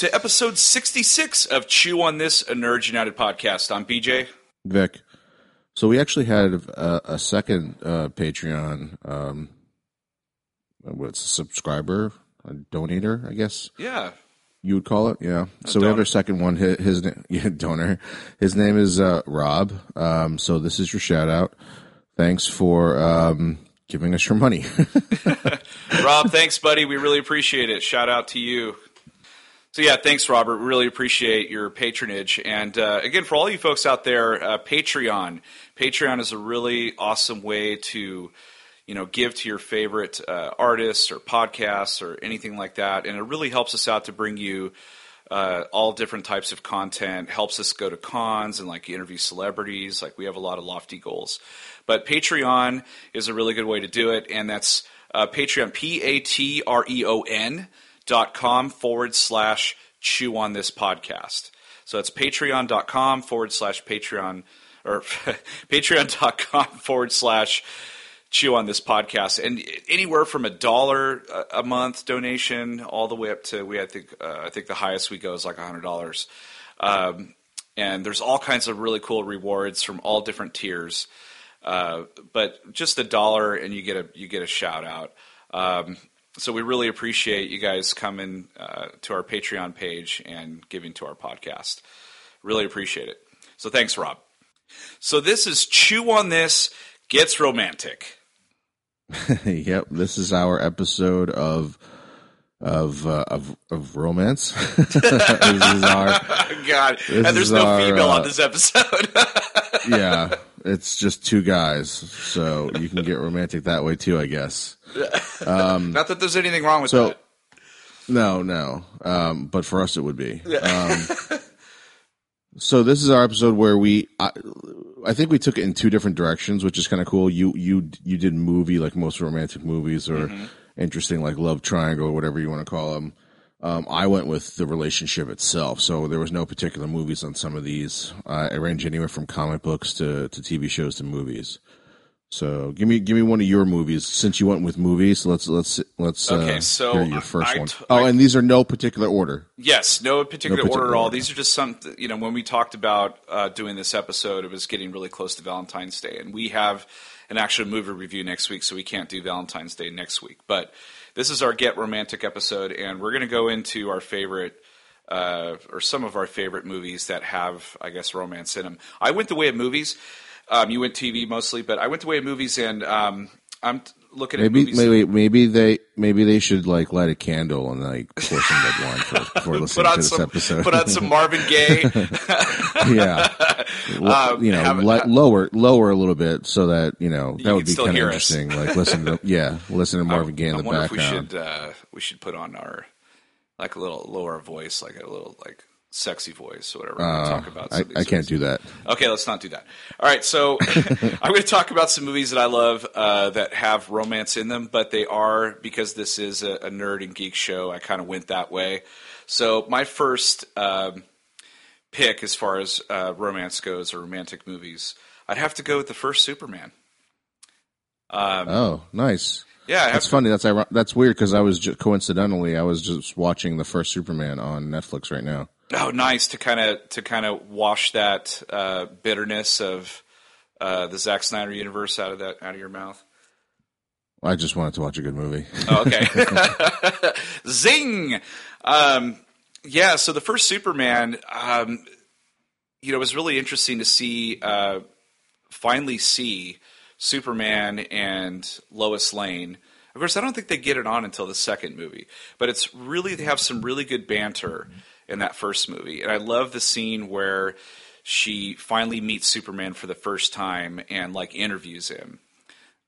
To episode 66 of Chew on This, a Nerds United podcast. I'm BJ. Vic. So we actually had a, a second uh, Patreon, um, what's a subscriber, a donator, I guess Yeah. you would call it. Yeah. so we have our second one. His, his yeah, donor. His name is uh, Rob. Um, so this is your shout out. Thanks for um, giving us your money. Rob, thanks, buddy. We really appreciate it. Shout out to you. So yeah, thanks, Robert. We really appreciate your patronage. And uh, again, for all you folks out there, uh, Patreon. Patreon is a really awesome way to, you know, give to your favorite uh, artists or podcasts or anything like that, and it really helps us out to bring you uh, all different types of content. Helps us go to cons and like interview celebrities. Like we have a lot of lofty goals, but Patreon is a really good way to do it, and that's uh, Patreon P A T R E O N dot com forward slash chew on this podcast. So it's patreon.com forward slash Patreon or patreon.com forward slash chew on this podcast. And anywhere from a dollar a- a month donation all the way up to we I think uh, I think the highest we go is like a hundred dollars. Um, and there's all kinds of really cool rewards from all different tiers. Uh, but just a dollar and you get a you get a shout out. Um, so we really appreciate you guys coming uh, to our Patreon page and giving to our podcast really appreciate it so thanks Rob so this is chew on this gets romantic yep. This is our episode of of uh, of of romance. this is our God, and there's no our, female on uh, this episode. yeah. It's just two guys, so you can get romantic that way too, I guess. Um, Not that there's anything wrong with So, that. no, no. Um, but for us, it would be. Um, so this is our episode where we, I, I think we took it in two different directions, which is kind of cool. You, you, you did movie like most romantic movies, or interesting like love triangle, or whatever you want to call them. Um, I went with the relationship itself, so there was no particular movies on some of these. Uh, I range anywhere from comic books to, to TV shows to movies. So give me give me one of your movies since you went with movies. Let's let's let's Okay, uh, so hear your first I one. t- oh, I- and these are no particular order. Yes, no particular, No particular order at all. order. These are just some, you know, when we talked about uh, doing this episode, it was getting really close to Valentine's Day, and we have an actual movie review next week, so we can't do Valentine's Day next week. But this is our Get Romantic episode, and we're going to go into our favorite. Uh, or some of our favorite movies that have, I guess, romance in them. I went the way of movies. Um, you went TV mostly, but I went the way of movies, and um, I'm looking at Maybe movies. maybe maybe they maybe they should like light a candle and like pour some red wine first before listening to this some episode. put on some Marvin Gaye. yeah, Um, you know, have- li- lower lower a little bit so that you know that can would be kind of us. interesting. Like listen to yeah, listen to Marvin Gaye in I the wonder if we should uh, we should put on our like a little lower voice, like a little like sexy voice, or whatever. and talk about. Uh, I, I can't do that. Okay, let's not do that. All right, so I'm going to talk about some movies that I love uh, that have romance in them, but they are because this is a, a nerd and geek show. I kind of went that way. So my first um, pick, as far as uh, romance goes, or romantic movies, I'd have to go with the first Superman. Oh, nice. Yeah, That's funny. That's that's weird because I was just, coincidentally I was just watching the first Superman on Netflix right now. Oh, nice to kind of to kind of wash that uh, bitterness of uh, the Zack Snyder universe out of that out of your mouth. I just wanted to watch a good movie. Oh, okay. Zing. Um, yeah. So the first Superman, um, you know, it was really interesting to see, uh, finally see Superman and Lois Lane. Of course, I don't think they get it on until the second movie, but it's really they have some really good banter in that first movie, and I love the scene where she finally meets Superman for the first time and like interviews him.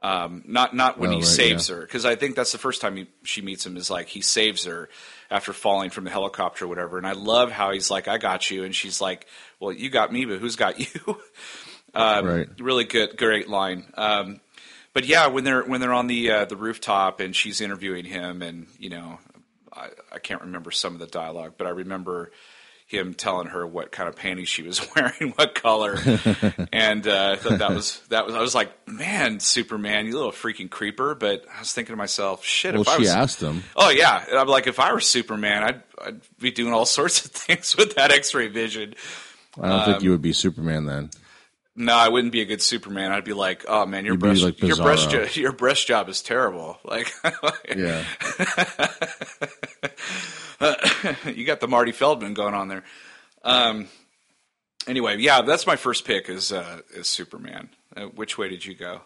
Um, not not when Oh, he right, saves yeah. her, because I think that's the first time he, she meets him. Is like he saves her after falling from the helicopter or whatever. And I love how he's like, "I got you," and she's like, "Well, you got me, but who's got you?" um, Right. Really good, great line. Um, but yeah, when they're when they're on the uh, the rooftop and she's interviewing him, and you know, I, I can't remember some of the dialogue, but I remember him telling her what kind of panties she was wearing, what color, and uh, I thought that was that was I was like, man, Superman, you little freaking creeper. But I was thinking to myself, shit. Well, if I she was, asked him. Oh yeah, and I'm like, if I were Superman, I'd I'd be doing all sorts of things with that X-ray vision. I don't Um, think you would be Superman then. No, I wouldn't be a good Superman. I'd be like, oh man, your You'd breast like your breast jo- your breast job is terrible. Like, Yeah. you got the Marty Feldman going on there. Um, anyway, yeah, that's my first pick is uh, is Superman. Uh, which way did you go?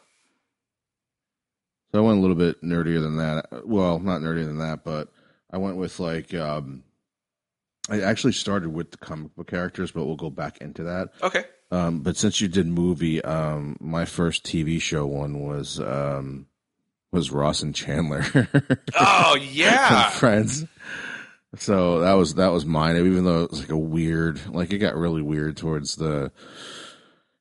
So I went a little bit nerdier than that. Well, not nerdier than that, but I went with like um I actually started with the comic book characters, but we'll go back into that. Okay, Um, but since you did movie, um, my first TV show one was um, was Ross and Chandler, oh yeah, Friends. So that was that was mine. Even though it was like a weird, like it got really weird towards the,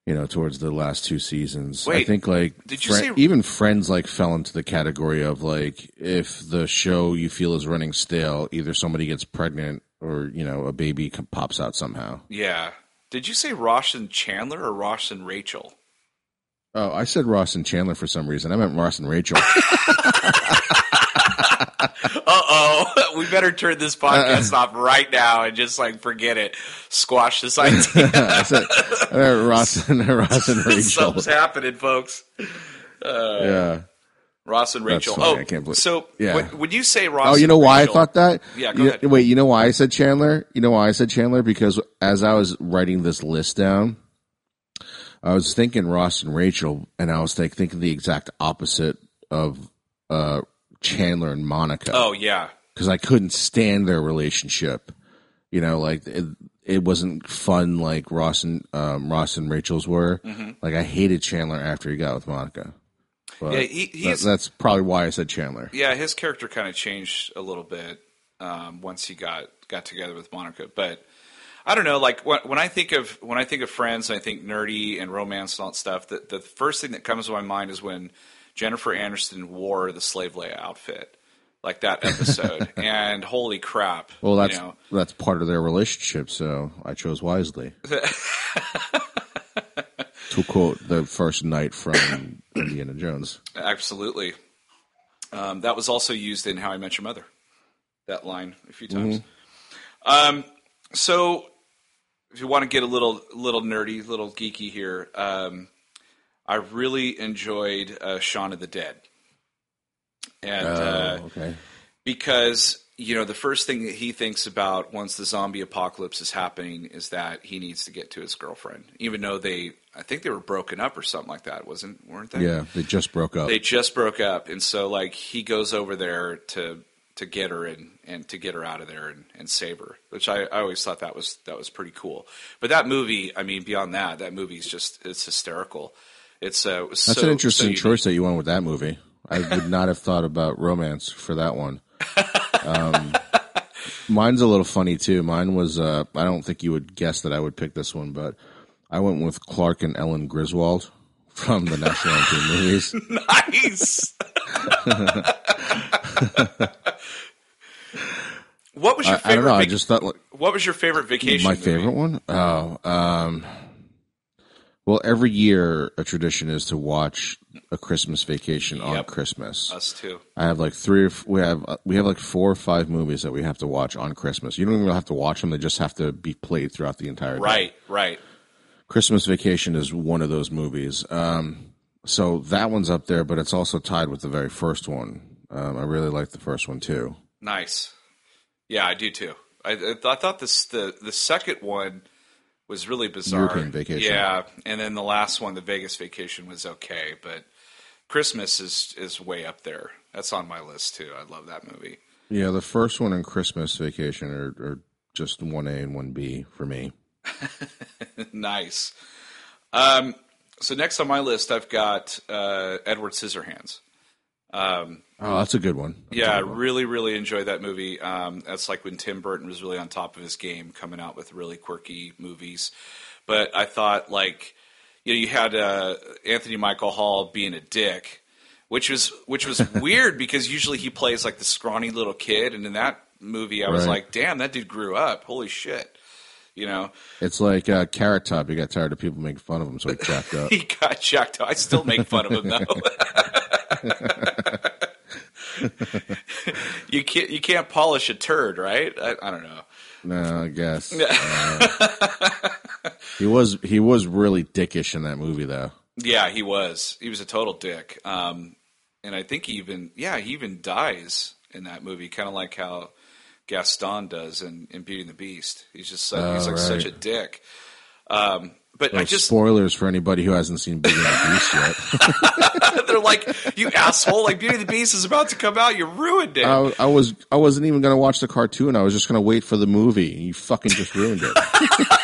you know, towards the last two seasons. I think like did you say- even Friends like fell into the category of like if the show you feel is running stale, either somebody gets pregnant or you know a baby pops out somehow. yeah. Did you say Ross and Chandler or Ross and Rachel? Oh, I said Ross and Chandler for some reason. I meant Ross and Rachel. Uh oh, we better turn this podcast off right now and just like forget it, squash this idea. I said I Ross and Ross and Rachel. Something's happening, folks. Yeah. Ross and Rachel. funny. Oh, I can't believe- so Yeah. when you say Ross, Oh, you know why I thought that? Yeah, go You- ahead. Wait, you know why I said Chandler? You know why I said Chandler? Because as I was writing this list down, I was thinking Ross and Rachel, and I was like thinking the exact opposite of uh, Chandler and Monica. Oh yeah, because I couldn't stand their relationship. You know, like it, it wasn't fun like Ross and um, Ross and Rachel's were. Like I hated Chandler after he got with Monica. But Yeah, he- that- he's- that's probably why I said Chandler. yeah. His character kind of changed a little bit um, once he got got together with Monica, but. I don't know. Like when, when I think of when I think of Friends, and I think nerdy and romance and all that stuff. The, the first thing that comes to my mind is when Jennifer Aniston wore the slave Leia outfit, like that episode. and holy crap! Well, that's you know, that's part of their relationship, so I chose wisely. to quote the first knight from Indiana Jones. Absolutely. Um, that was also used in How I Met Your Mother. That line a few times. Um, so, if you want to get a little little nerdy, little geeky here, um, I really enjoyed uh, Shaun of the Dead, and uh, oh, okay. because you know the first thing that he thinks about once the zombie apocalypse is happening is that he needs to get to his girlfriend, even though they, I think they were broken up or something like that, wasn't weren't they? Yeah, they just broke up. they just broke up and so like he goes over there to to get her and and to get her out of there and, and save her which I, I always thought that was that was pretty cool but that movie i mean beyond that that movie's just it's hysterical it's uh it was That's so- an interesting so choice that you went with that movie. I would not have thought about romance for that one. Um, mine's a little funny too. Mine was uh, I don't think you would guess that I would pick this one, but I went with Clark and Ellen Griswold from the National Lampoon movies. nice what was your I, favorite I don't know. I just thought like, what was your favorite vacation my movie? favorite one. Oh, um, well, every year a tradition is to watch a Christmas vacation on Yep. Christmas. us too I have like three. Or f- we have uh, we have like four or five movies that we have to watch on Christmas. You don't even have to watch them; they just have to be played throughout the entire day. right right Christmas Vacation is one of those movies. Um, so that one's up there, but it's also tied with the very first one. Um, I really like the first one too. Nice. Yeah, I do too. I, I, I thought this the the second one was really bizarre. European Vacation. Yeah, and then the last one, the Vegas Vacation, was okay, but Christmas is is way up there. That's on my list too. I love that movie. Yeah, the first one and Christmas Vacation are, are just one A and one B for me. nice. Um, so next on my list, I've got uh, Edward Scissorhands. Oh, that's a good one. That's Yeah, I good one. really, really enjoyed that movie. Um, that's like when Tim Burton was really on top of his game, coming out with really quirky movies. But I thought, like, you know, you had uh, Anthony Michael Hall being a dick, which was which was weird because usually he plays like the scrawny little kid, and in that movie, I was Right. like, damn, that dude grew up. Holy shit. You know, It's like uh, Carrot Top. He got tired of people making fun of him, so he jacked up. he got jacked up. I still make fun of him though. you can't you can't polish a turd, right? I, I don't know. no, I guess Uh, he was he was really dickish in that movie, though. Yeah, he was. He was a total dick. Um, and I think he even yeah he even dies in that movie, kind of like how Gaston does in, in Beauty and the Beast. He's just he's Oh, like such a dick. Um, but I just spoilers for anybody who hasn't seen Beauty and the Beast yet. they're like you asshole like Beauty and the Beast is about to come out. You ruined it. I, I was I wasn't even gonna watch the cartoon. I was just gonna wait for the movie. You fucking just ruined it.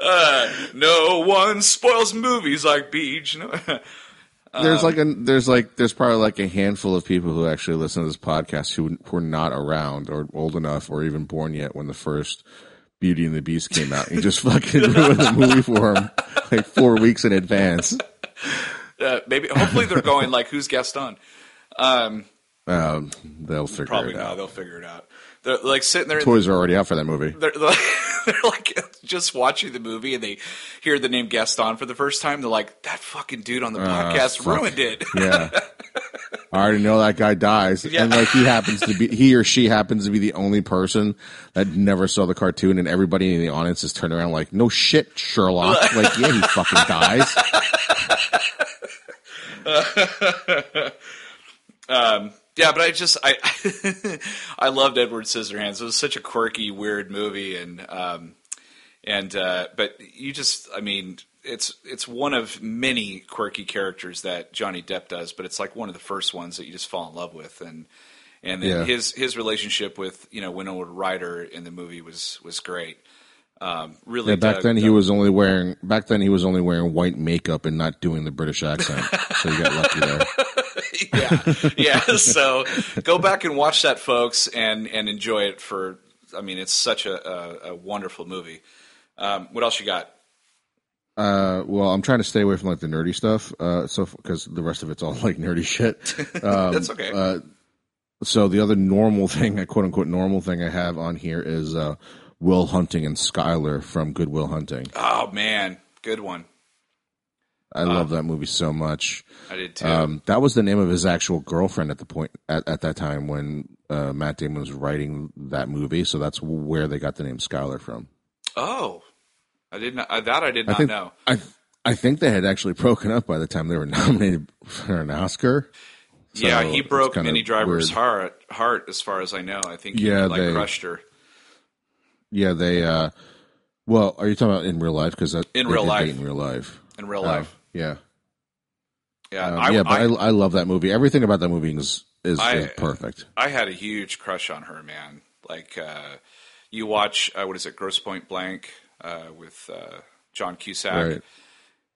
Uh, no one spoils movies like Beach. No. there's like a there's like there's probably like a handful of people who actually listen to this podcast who were not around or old enough or even born yet when the first Beauty and the Beast came out. You just fucking ruined the movie for them like four weeks in advance. uh, maybe hopefully they're going like who's Gaston. Um, Um, they'll figure probably it not. out. They'll figure it out. They're like sitting there. Toys are already out for that movie. they're, like, they're like just watching the movie and they hear the name Gaston for the first time. They're like, that fucking dude on the podcast Ah, fuck. ruined it. Yeah. I already know that guy dies. Yeah. And like he happens to be, he or she happens to be the only person that never saw the cartoon and everybody in the audience is turning around like, no shit, Sherlock. like, yeah, he fucking dies. Yeah, but I just I I loved Edward Scissorhands. It was such a quirky, weird movie, and um, and uh, but you just I mean it's it's one of many quirky characters that Johnny Depp does, but it's like one of the first ones that you just fall in love with, and and then Yeah. his his relationship with you know Winona Ryder in the movie was was great. Um, really, Yeah, back dug- then he dug- was only wearing, back then he was only wearing white makeup and not doing the British accent. so you got lucky there. yeah, yeah. So go back and watch that, folks, and and enjoy it. For I mean, it's such a a, a wonderful movie. Um, what else you got? Uh, well, I'm trying to stay away from like the nerdy stuff. Uh, so because the rest of it's all like nerdy shit. Um, That's okay. Uh, so the other normal thing, a quote unquote normal thing I have on here is uh, Will Hunting and Skyler from Good Will Hunting. oh man, good one. I love that movie so much. I did too. Um, that was the name of his actual girlfriend at the point at, at that time when uh, Matt Damon was writing that movie. So that's where they got the name Skyler from. oh, I did not. Uh, that I did I not think know. I I think they had actually broken up by the time they were nominated for an Oscar. So yeah, he broke Minnie Driver's weird. heart. Heart, as far as I know. I think he Yeah, like they- crushed her. Yeah, they. uh Well, are you talking about in real life? Because In real life. in real life. in real life. Yeah, Yeah, Um, I, yeah, but I, I, I, love that movie. Everything about that movie is is, I- is perfect. I had a huge crush on her, man. Like uh, you watch, uh, what is it, Grosse Pointe Blank uh, with uh, John Cusack Right.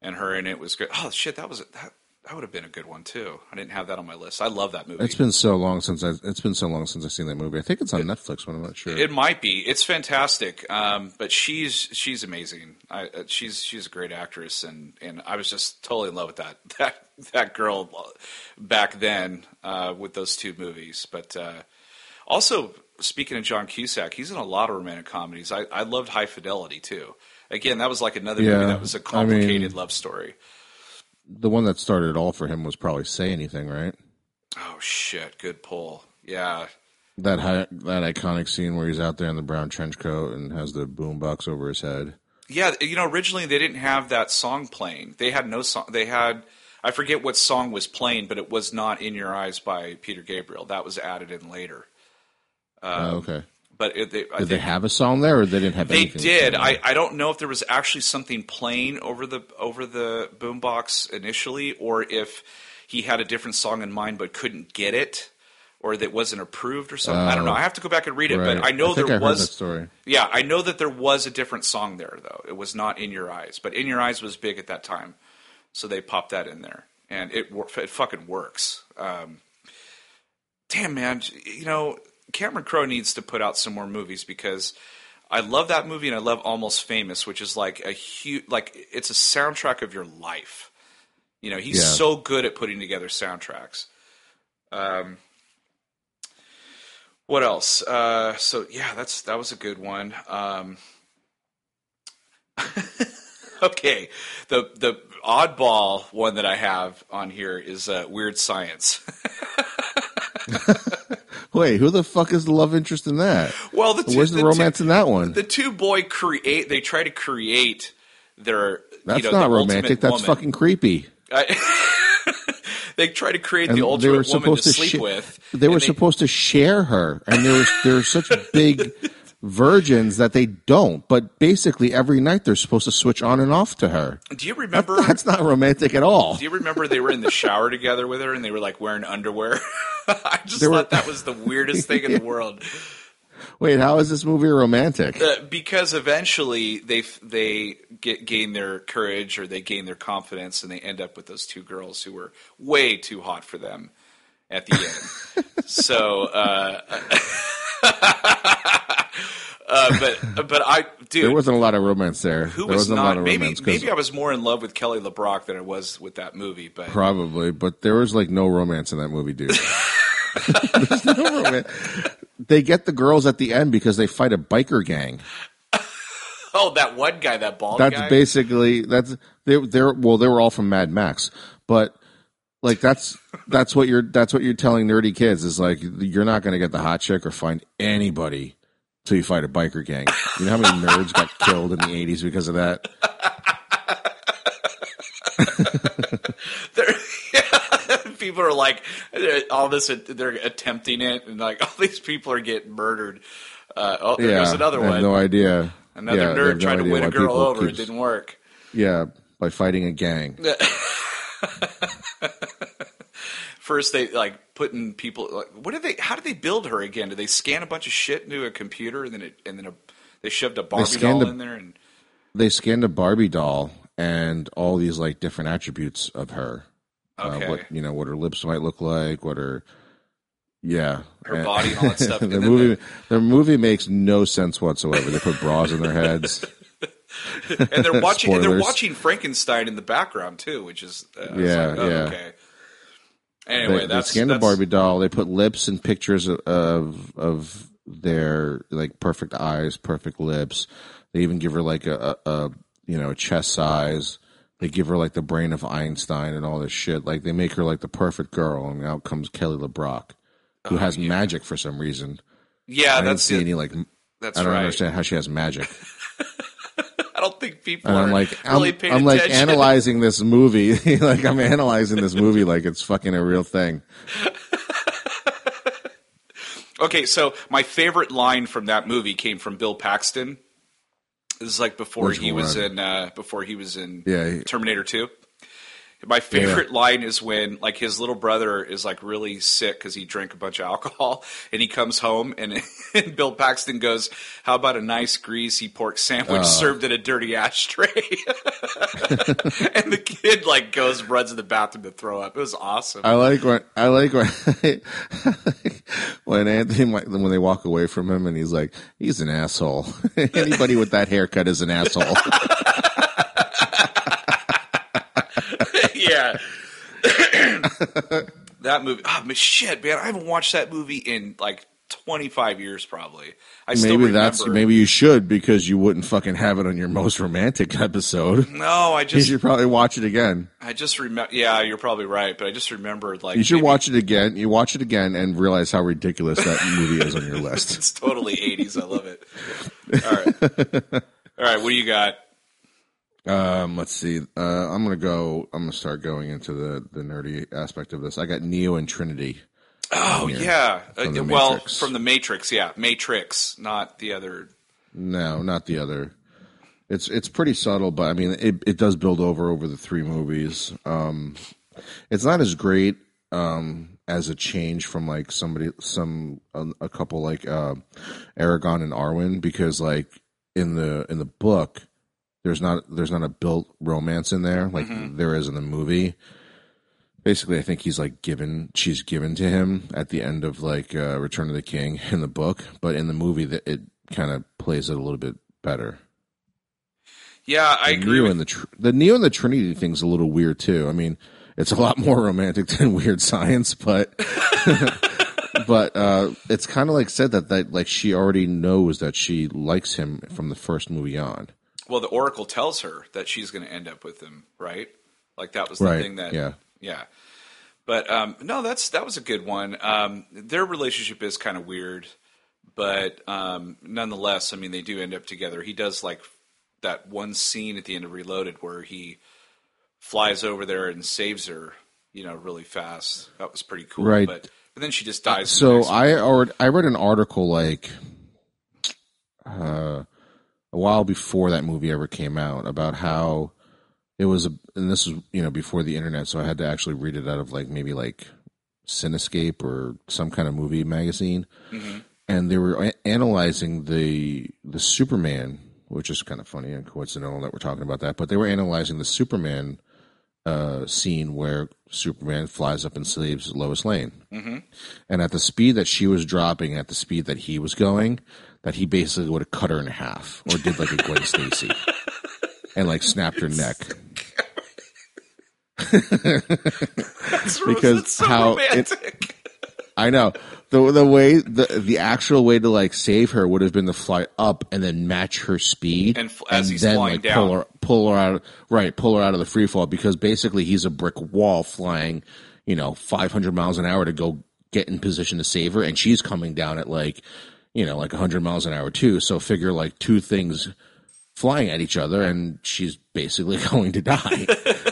and her in it was good. Oh shit, that was that. That would have been a good one too. I didn't have that on my list. I love that movie. It's been so long since I. It's been so long since I've seen that movie. I think it's on Netflix, but I'm not sure. It might be. It's fantastic. Um, but she's she's amazing. I, uh, she's she's a great actress, and, and I was just totally in love with that that that girl back then uh, with those two movies. But uh, also speaking of John Cusack, he's in a lot of romantic comedies. I, I loved High Fidelity too. Again, that was like another movie that was a complicated mean- love story. The one that started it all for him was probably Say Anything, right? Oh shit, good pull. Yeah, That hi- that iconic scene where he's out there in the brown trench coat and has the boombox over his head. Yeah, you know, originally they didn't have that song playing. They had no song. They had I forget what song was playing, but it was not "In Your Eyes" by Peter Gabriel. That was added in later. oh, um, okay. But it, they, I Did they have a song there, or they didn't have? Anything? They did. I, I don't know if there was actually something playing over the over the boombox initially, or if he had a different song in mind but couldn't get it, or that wasn't approved or something. I don't know. I have to go back and read it, Right. but I know think there I was story. Yeah, I know that there was a different song there though. It was not "In Your Eyes," but "In Your Eyes" was big at that time, so they popped that in there, and it it fucking works. Um, damn man, you know Cameron Crowe needs to put out some more movies because I love that movie and I love Almost Famous, which is like a huge like it's a soundtrack of your life. You know, he's Yeah. so good at putting together soundtracks. Um, What else? Uh, so yeah, that's that was a good one. Um, okay, the the oddball one that I have on here is uh, Weird Science. Wait, who the fuck is the love interest in that? well, the two, Where's the, the romance two, in that one? The two boy create. They try to create their. That's you know, not romantic. That's woman. fucking creepy. I- they try to create And the they ultimate woman to to, sleep sh- with. They were and supposed to share her, and they were they're such big virgins that they don't. But basically, every night they're supposed to switch on and off to her. Do you remember? That's not romantic at all. Do you remember they were in the shower together with her and they were like wearing underwear? I just They were- thought that was the weirdest thing in the world. Wait, how is this movie romantic? Uh, because eventually they they get gain their courage or they gain their confidence and they end up with those two girls who were way too hot for them at the end. so, uh, uh, but but I dude, There wasn't a lot of romance there. who there was wasn't a lot of maybe maybe I was more in love with Kelly LeBrock than I was with that movie, but Probably, but there was like no romance in that movie, dude. There's no romance. They get the girls at the end because they fight a biker gang. oh that one guy that bald That's guy basically that's they they're well they were all from Mad Max, but like that's that's what you're that's what you're telling nerdy kids is like you're not going to get the hot chick or find anybody till you fight a biker gang. You know how many nerds got killed in the 80s because of that? People are like all this they're attempting it and like all these people are getting murdered uh, oh there yeah, goes another one no idea. another Yeah, nerd no tried to win a girl over it didn't work Yeah, by fighting a gang. first they like putting people like what did they how did they build her again did they scan a bunch of shit into a computer and then it and then a, they shoved a barbie doll a- in there and they scanned a Barbie doll and all these like different attributes of her. okay Uh, what you know, what her lips might look like, what her yeah, Her And- body and all that stuff. the movie, the movie makes no sense whatsoever. They put bras in their heads. and they're watching and they're watching Frankenstein in the background too which is uh, Yeah, like, oh, yeah. okay anyway they, that's they scanned that's- Barbie doll. They put lips and pictures of, of of their like perfect eyes, perfect lips. They even give her like a, a, a you know chest size. They give her like the brain of Einstein and all this shit. Like they make her like the perfect girl, and out comes Kelly LeBrock, who has magic for some reason. yeah I that's see it. any like. that's I don't right understand how she has magic. I don't think people And are I'm like, really I'm, paying I'm like analyzing this movie. like I'm analyzing this movie like it's fucking a real thing. Okay, so my favorite line from that movie came from Bill Paxton. This is like before Which he was in uh, before he was in Yeah, he- Terminator Two. My favorite line is when like his little brother is like really sick because he drank a bunch of alcohol and he comes home and, and Bill Paxton goes, "How about a nice greasy pork sandwich Oh. served in a dirty ashtray?" and the kid like goes runs to the bathroom to throw up. It was awesome. I like when I like when when Anthony when they walk away from him and he's like he's an asshole. Anybody with that haircut is an asshole. Yeah. that movie. Oh, shit, man. I haven't watched that movie in like 25 years, probably. I still maybe remember. that's maybe you should because you wouldn't fucking have it on your most romantic episode. No, I You just, should probably watch it again. I just remember. Yeah, you're probably right, but I just remembered like You should maybe- watch it again. You watch it again and realize how ridiculous that movie is on your list. It's totally 80s. I love it. All right, all right. What do you got? Um, let's see. Uh, I'm gonna go. I'm gonna start going into the the nerdy aspect of this. I got Neo and Trinity. Oh here. yeah. Uh, From the well, Matrix. from the Matrix. Yeah, Matrix, not the other. No, not the other. It's it's pretty subtle, but I mean, it it does build over over the three movies. Um, it's not as great um as a change from like somebody some a, a couple like uh, Aragorn and Arwen because like in the in the book there's not there's not a built romance in there like there is in the movie. Basically, I think he's like given she's given to him at the end of like uh, Return of the King in the book, but in the movie that it kind of plays it a little bit better. Yeah, I The agree. Neo With, and the tr- the Neo and the Trinity thing's a little weird too. I mean, it's a lot more romantic than Weird Science, but but but uh, it's kind of like said that that like she already knows that she likes him from the first movie on. Well, the Oracle tells her that she's going to end up with him, right? Like that was the Right, thing that, yeah. yeah. But um, no, that's that was a good one. Um, their relationship is kind of weird, but um, nonetheless, I mean, they do end up together. He does like that one scene at the end of Reloaded where he flies over there and saves her, you know, really fast. That was pretty cool. Right. But but then she just dies. So I already, I read an article like uh, a while before that movie ever came out about how it was a, and this was you know before the internet, so I had to actually read it out of like maybe like Cinescape or some kind of movie magazine, and they were a- analyzing the the Superman, which is kind of funny and coincidental that we're talking about that, but they were analyzing the Superman uh, scene where Superman flies up and saves Lois Lane. And at the speed that she was dropping, at the speed that he was going, that he basically would have cut her in half or did like a Gwen Stacy and like snapped her neck. That's because so how it- I know the the way the the actual way to like save her would have been to fly up and then match her speed And f- as he's then flying like down. pull her pull her out right pull her out of the free fall because basically he's a brick wall flying you know 500 miles an hour to go get in position to save her and she's coming down at like you know like 100 miles an hour too so figure like two things flying at each other and she's basically going to die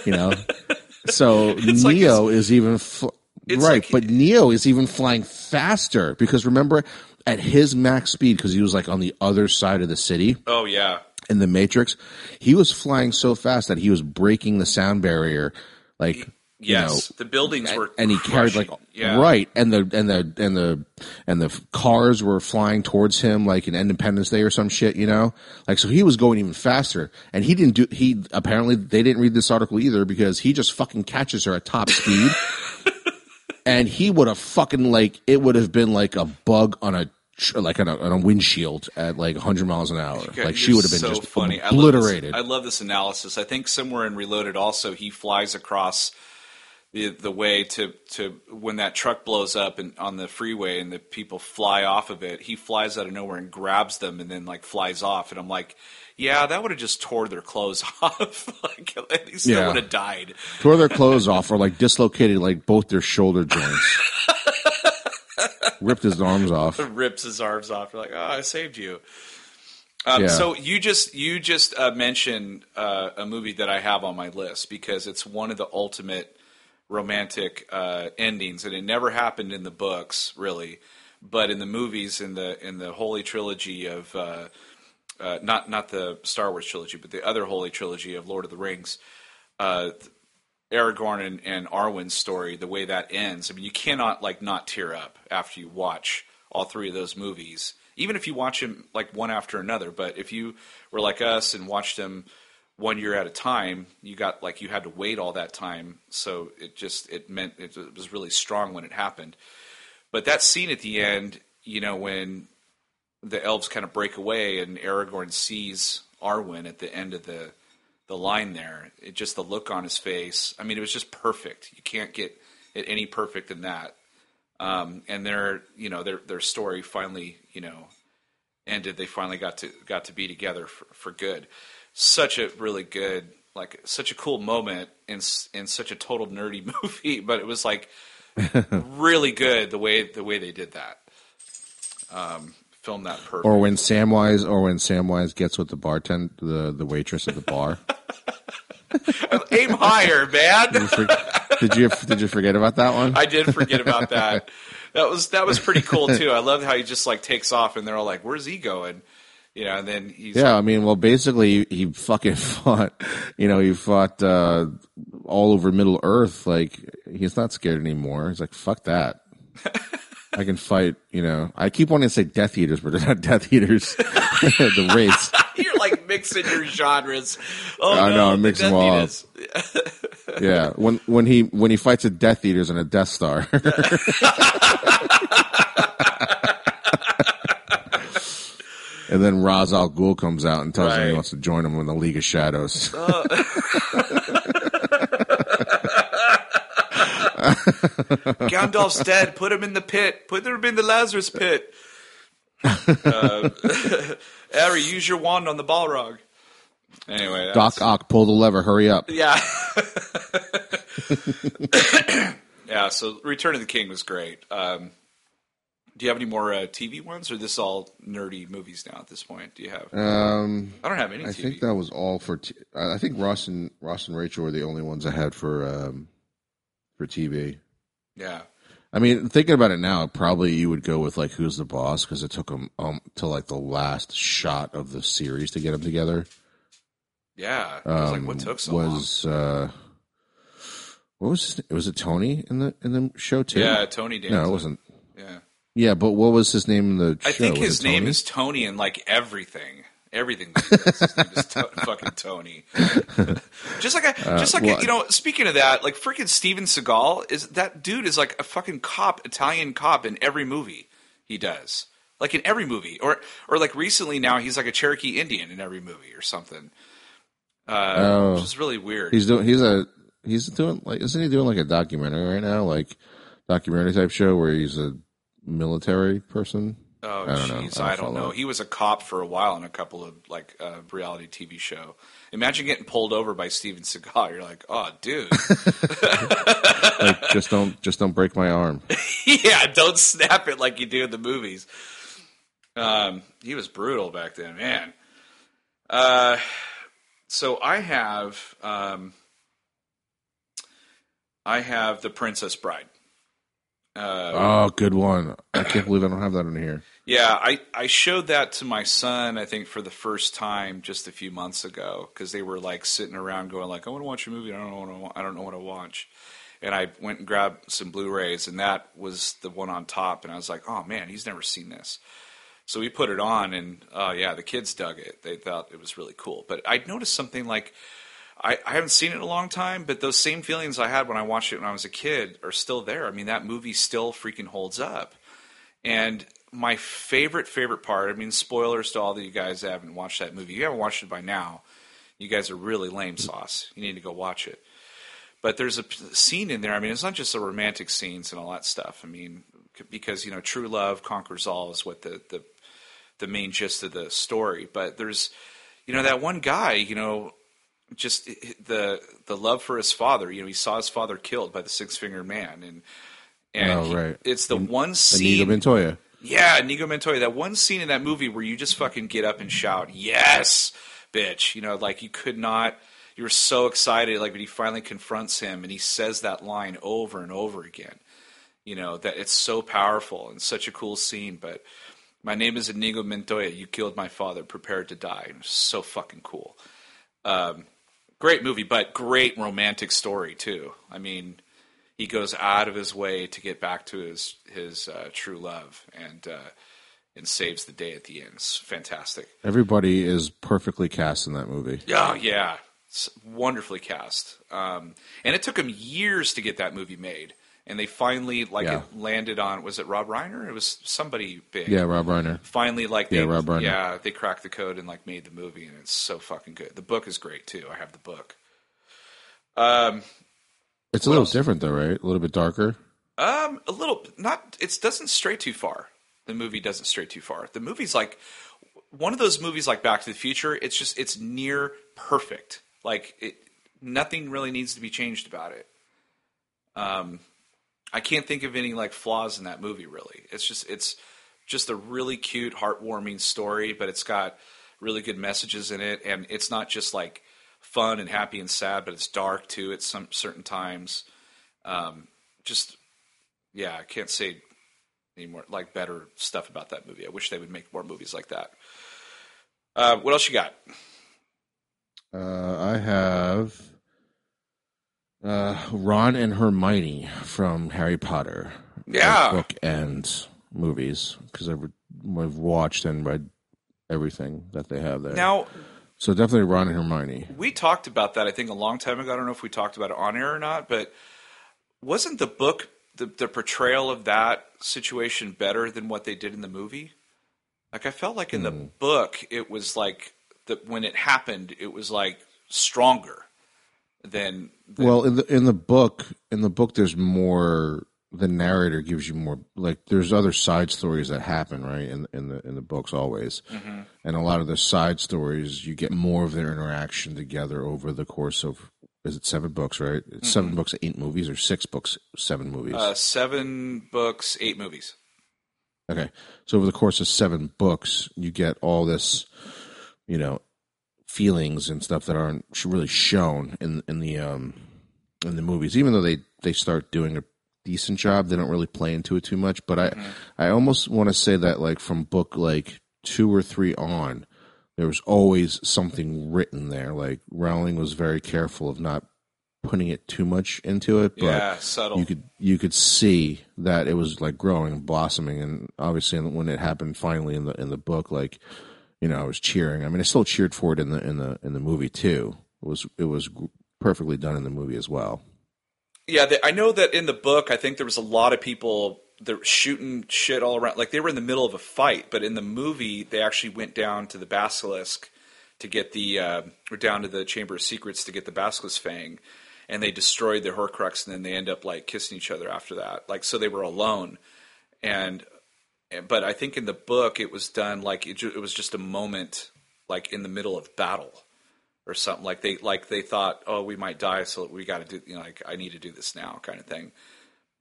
you know so like Neo is even fl- It's right, like- but Neo is even flying faster because remember at his max speed because he was like on the other side of the city oh yeah. in the Matrix, he was flying so fast that he was breaking the sound barrier, like Yes, you the buildings were and he carried like yeah. right, and the and the and the and the cars were flying towards him like in Independence Day or some shit, you know, like so he was going even faster, and he didn't do he apparently they didn't read this article either because he just fucking catches her at top speed. and he would have fucking like it would have been like a bug on a like on a, on a windshield at like 100 miles an hour. God, like she would have been so just funny. obliterated. I love, this, I love this analysis. I think somewhere in Reloaded also he flies across the the way to to when that truck blows up and on the freeway and the people fly off of it. He flies out of nowhere and grabs them and then like flies off. And I'm like, yeah, that would have just tore their clothes off. like they still Yeah. would have died. Tore their clothes off or like dislocated like both their shoulder joints. Ripped his arms off. rips his arms off. You're like, oh, I saved you. Um, Yeah. So you just you just uh, mentioned uh, a movie that I have on my list because it's one of the ultimate romantic uh, endings, and it never happened in the books really, but in the movies in the in the holy trilogy of uh, uh, not not the Star Wars trilogy, but the other holy trilogy of Lord of the Rings. Uh, Aragorn and, and Arwen's story, the way that ends, I mean, you cannot like not tear up after you watch all three of those movies, even if you watch them like one after another. But if you were like us and watched them one year at a time, you got like you had to wait all that time, so it just it meant it was really strong when it happened. But that scene at the end, you know, when the elves kind of break away and Aragorn sees Arwen at the end of the the line there. It just the look on his face. I mean, it was just perfect. You can't get it any perfect than that. Um, and their you know their their story finally you know ended. They finally got to got to be together for, for good. Such a really good like such a cool moment in in such a total nerdy movie, but it was like really good the way the way they did that. Um, filmed that perfect. Or when Samwise or when Samwise gets with the bartender the, the waitress at the bar. Aim higher, man. You for- did you did you forget about that one? I did forget about that. That was that was pretty cool too. I love how he just like takes off and they're all like, "Where's he going?" You know, and then he's Yeah, I mean, well, basically, he, he fucking fought. You know, he fought uh, all over Middle Earth. Like, he's not scared anymore. He's like, fuck that. I can fight. You know, I keep wanting to say Death Eaters, but they're not Death Eaters. the race. you're like mixing your genres. Oh I no, know, I'm mixing them all Yeah, when when he when he fights a Death Eaters and a Death Star. And then Ra's al Ghul comes out and tells him he wants to join him in the League of Shadows. Gandalf's dead. Put him in the pit. Put him in the Lazarus pit. uh, Harry, use your wand on the Balrog. Anyway, Doc Ock, pull the lever. Hurry up. yeah. yeah, so Return of the King was great. Um, do you have any more uh, TV ones, or is this all nerdy movies now at this point? Do you have? Um, I don't have any I TV. think that was all for. T- I think Ross and Ross and Rachel were the only ones I had for um, for TV. yeah. I mean, thinking about it now, probably you would go with like Who's the Boss because it took them um, to like the last shot of the series to get them together. Yeah. I was like, Um, what took so long? was uh, what was his, was it Tony in the in the show too? Yeah, Tony Danza. no, it wasn't. Yeah. Yeah, but what was his name in the show? I think Was his it name Tony? is Tony in like everything. Everything. that he does, his name is to- fucking Tony. just like a, just like a, well, you know. Speaking of that, like freaking Steven Seagal is that dude is like a fucking cop, Italian cop in every movie he does. Like in every movie, or or like recently now he's like a Cherokee Indian in every movie or something. Uh, Oh. which is really weird. He's doing. He's a. He's doing like. Isn't he doing like a documentary right now? Like documentary type show where he's a military person. Oh, I don't know. jeez, I I don't know. He was a cop for a while in a couple of like uh, reality TV show. Imagine getting pulled over by Steven Seagal. You're like, oh, dude, Like just don't just don't break my arm. yeah, don't snap it like you do in the movies. Um, he was brutal back then, man. Uh, so I have, um, I have the Princess Bride. Uh, Oh, good one. I can't believe I don't have that in here. Yeah, I, I showed that to my son, I think, for the first time just a few months ago because they were like sitting around going like, I want to watch a movie. I don't know what I, I don't know what to watch. And I went and grabbed some Blu-rays, and that was the one on top. And I was like, oh man, he's never seen this. So we put it on, and oh yeah, the kids dug it. They thought it was really cool. But I noticed something like I, I haven't seen it in a long time, but those same feelings I had when I watched it when I was a kid are still there. I mean, that movie still freaking holds up. And my favorite, favorite part, I mean, spoilers to all of you guys that haven't watched that movie. If you haven't watched it by now, you guys are really lame sauce. You need to go watch it. But there's a scene in there. I mean, it's not just the romantic scenes and all that stuff. I mean, because, you know, true love conquers all is what the, the, the main gist of the story. But there's, you know, that one guy, you know, just the the love for his father. You know, he saw his father killed by the six fingered man, and and Oh, he- right. it's the one Inigo scene. Montoya. Yeah, Inigo Montoya. That one scene in that movie where you just fucking get up and shout, "Yes, bitch!" You know, like you could not. You were so excited, like when he finally confronts him and he says that line over and over again. You know that it's so powerful and such a cool scene. But my name is Inigo Montoya. You killed my father. Prepared to die. So fucking cool. Um, great movie, but great romantic story too. I mean, he goes out of his way to get back to his his uh, true love and uh, and saves the day at the end. It's fantastic. Everybody is perfectly cast in that movie. Oh yeah, it's wonderfully cast. Um, and it took him years to get that movie made, and they finally like Yeah. it landed on. Was it Rob Reiner? It was somebody big. Yeah, Rob Reiner. Finally, like they, Yeah, Rob Reiner. yeah, they cracked the code and like made the movie, and it's so fucking good. The book is great too. I have the book. Um, It's a little else? different though, right? A little bit darker. Um, a little not. It doesn't stray too far. The movie doesn't stray too far. The movie's like one of those movies like Back to the Future. It's just it's near perfect. Like it, nothing really needs to be changed about it. Um, I can't think of any like flaws in that movie. Really, it's just it's just a really cute, heartwarming story, but it's got really good messages in it, and it's not just like fun and happy and sad, but it's dark too at some certain times. Um, just yeah, I can't say any more like better stuff about that movie. I wish they would make more movies like that. Uh, what else you got? Uh, I have uh, Ron and Hermione from Harry Potter. Yeah. book and movies because I've, I've watched and read everything that they have there. Now so definitely Ron and Hermione. we talked about that. I think a long time ago. I don't know if we talked about it on air or not, but wasn't the book the, the portrayal of that situation better than what they did in the movie? Like I felt like in the book it was like that when it happened it was like stronger than, than Well, in the in the book, in the book, there's more. The narrator gives you more. Like, there's other side stories that happen, right? In in the in the books, always, and a lot of the side stories, you get more of their interaction together over the course of. Is it seven books, right? It's seven books, eight movies, or six books, seven movies. uh, seven books, eight movies. Okay. So over the course of seven books, you get all this, you know, feelings and stuff that aren't really shown in in the um in the movies. Even though they they start doing a decent job, they don't really play into it too much. But I I almost want to say that like from book like two or three on, there was always something written there. Like Rowling was very careful of not putting it too much into it, but yeah, subtle. you could you could see that it was like growing and blossoming and obviously when it happened finally in the in the book like you know I was cheering I mean I still cheered for it in the in the in the movie too it was it was perfectly done in the movie as well Yeah, I know that in the book, I think there was a lot of people that were shooting shit all around. Like they were in the middle of a fight, but in the movie, they actually went down to the basilisk to get the, uh, or down to the Chamber of Secrets to get the basilisk fang, and they destroyed the Horcrux, and then they end up like kissing each other after that. Like so, they were alone, and but I think in the book it was done like it, ju- it was just a moment, like in the middle of battle or something like they like they thought oh we might die so we got to do you know like I need to do this now kind of thing.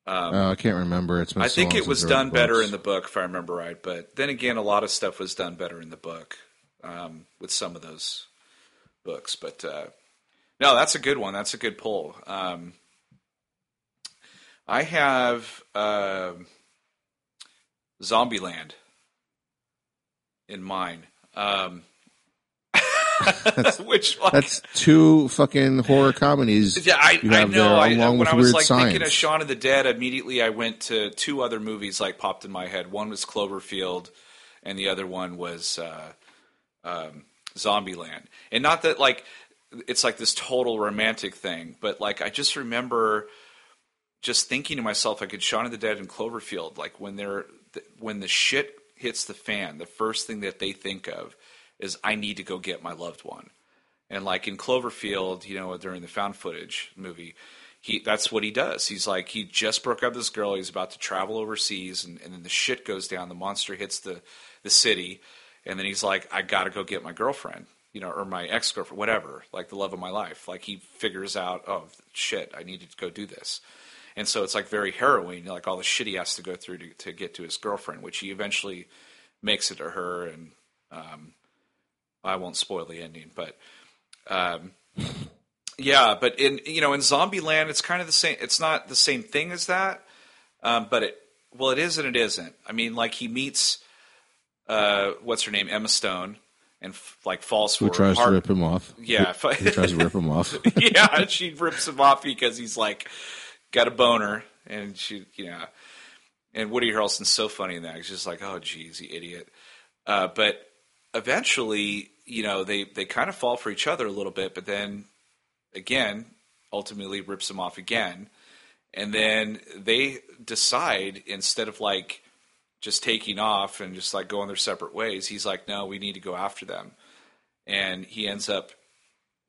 uh, I can't remember it's I so think it was since I read done better in the book if I remember right, but then again a lot of stuff was done better in the book um, with some of those books. But uh, no, that's a good one. That's a good pull. Um, I have um Zombieland in mind. Um, which one? that's two fucking horror comedies Yeah, I, you I know. I, when with I was weird like science thinking of Shaun of the Dead, immediately I went to two other movies like popped in my head. One was Cloverfield, and the other one was uh, um, Zombieland. And not that like it's like this total romantic thing, but like I just remember just thinking to myself, like, in Shaun of the Dead and Cloverfield, like when they're when the shit hits the fan, the first thing that they think of is I need to go get my loved one. And like in Cloverfield, you know, during the found footage movie, he that's what he does. He's like he just broke up with this girl. He's about to travel overseas, and, and then the shit goes down. The monster hits the the city, and then he's like, I got to go get my girlfriend, you know, or my ex girlfriend, whatever, like the love of my life. Like he figures out, oh shit, I need to go do this. And so it's like very harrowing, like all the shit he has to go through to, to get to his girlfriend, which he eventually makes it to her. And um, I won't spoil the ending, but um, yeah, but in you know in Zombieland, it's kind of the same. It's not the same thing as that, um, but it well, it is and it isn't. I mean, like he meets uh, what's her name, Emma Stone, and f- like falls for who tries to rip him off Yeah, who, who tries to rip him off yeah, she rips him off because he's like got a boner, and she, you know, and Woody Harrelson's so funny in that. He's just like, oh, geez, you idiot. Uh, but eventually, you know, they they kind of fall for each other a little bit, but then again, ultimately rips him off again, and then they decide instead of like just taking off and just like going their separate ways, he's like, no, we need to go after them, and he ends up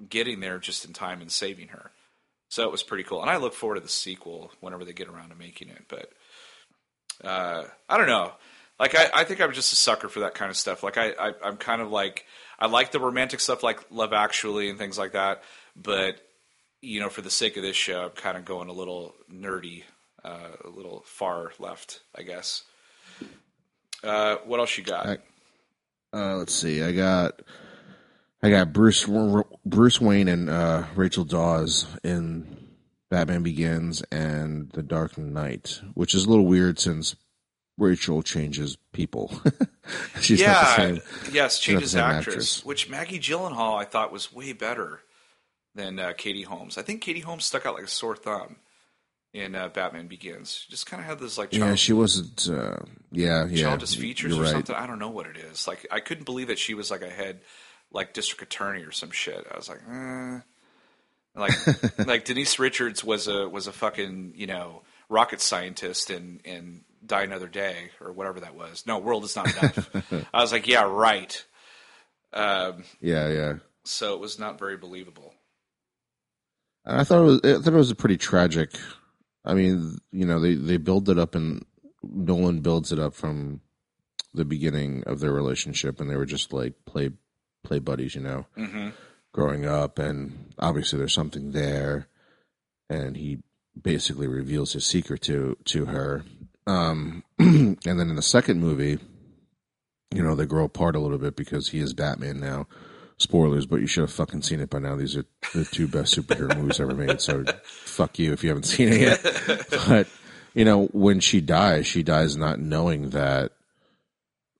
getting there just in time and saving her. So it was pretty cool, and I look forward to the sequel whenever they get around to making it. But uh, I don't know. Like I, I think I'm just a sucker for that kind of stuff. Like I, I, I'm kind of like I like the romantic stuff, like Love Actually and things like that. But you know, for the sake of this show, I'm kind of going a little nerdy, uh, a little far left, I guess. Uh, what else you got? I- Uh, let's see. I got I got Bruce Bruce Wayne and uh, Rachel Dawes in Batman Begins and The Dark Knight, which is a little weird since Rachel changes people. She's yeah, not the same. yes, she's not the changes actress, actress. which Maggie Gyllenhaal I thought was way better than uh, Katie Holmes. I think Katie Holmes stuck out like a sore thumb in uh, Batman Begins. Just kind of had this like Yeah, she wasn't. Uh, yeah, yeah. childish features or right. something. I don't know what it is. Like I couldn't believe that she was like a head like district attorney or some shit. I was like, eh. like like Denise Richards was a was a fucking you know rocket scientist in in Die Another Day or whatever that was. No, World is not enough. I was like, yeah, right. Um, Yeah, yeah. so it was not very believable. I thought it was I thought it was a pretty tragic. I mean, you know, they they build it up and Nolan builds it up from the beginning of their relationship, and they were just like play play buddies, you know, Mm-hmm. growing up, and obviously there's something there, and he basically reveals his secret to to her, um, and then in the second movie, you know, they grow apart a little bit because he is Batman now. Spoilers, but you should have fucking seen it by now. These are the two best superhero movies ever made. So fuck you if you haven't seen it yet. But you know, when she dies, she dies not knowing that,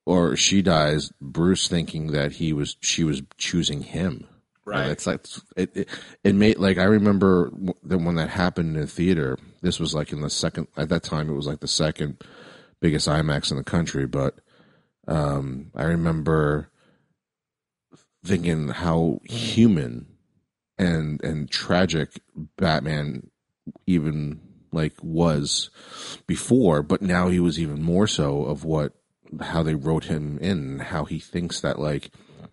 or she dies Bruce thinking that he was she was choosing him. Right. It's like it, it. It made like I remember that when that happened in the theater. This was like in the second at that time. It was like the second biggest IMAX in the country. But um, I remember thinking how human and and tragic Batman even like was before, but now he was even more so of what how they wrote him in, how he thinks that like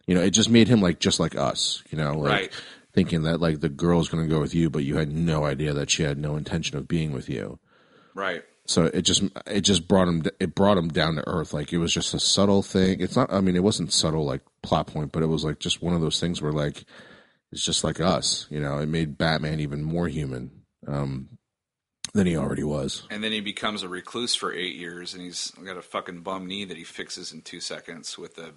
you know, it just made him like just like us, you know, like Right. thinking that like the girl's going to go with you, but you had no idea that she had no intention of being with you. Right. So it just it just brought him it brought him down to earth. Like it was just a subtle thing. It's not. I mean, it wasn't subtle like plot point, but it was like just one of those things where like it's just like us. You know, it made Batman even more human um, than he already was. And then he becomes a recluse for eight years, and he's got a fucking bum knee that he fixes in two seconds with a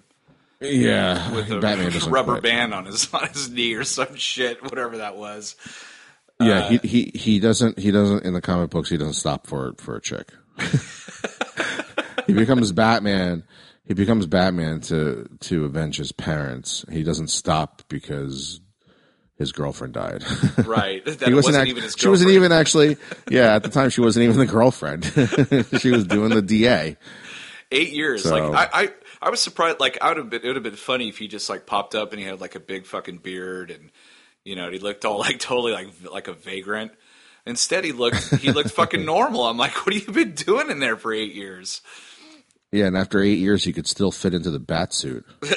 Yeah, with a Batman rubber quit. band on his on his knee or some shit, whatever that was. Yeah, Uh, he, he he doesn't he doesn't in the comic books he doesn't stop for for a chick. he becomes Batman. He becomes Batman to to avenge his parents. He doesn't stop because his girlfriend died. Right. That he wasn't, wasn't act- even his girlfriend. she wasn't even actually yeah at the time she wasn't even the girlfriend she was doing the da eight years. So- Like I, I, I was surprised. Like I would have been. It would have been funny if he just like popped up and he had like a big fucking beard and you know he looked all like totally like like a vagrant. Instead, he looked he looked fucking normal. I'm like, what have you been doing in there for eight years? yeah and after eight years he could still fit into the bat suit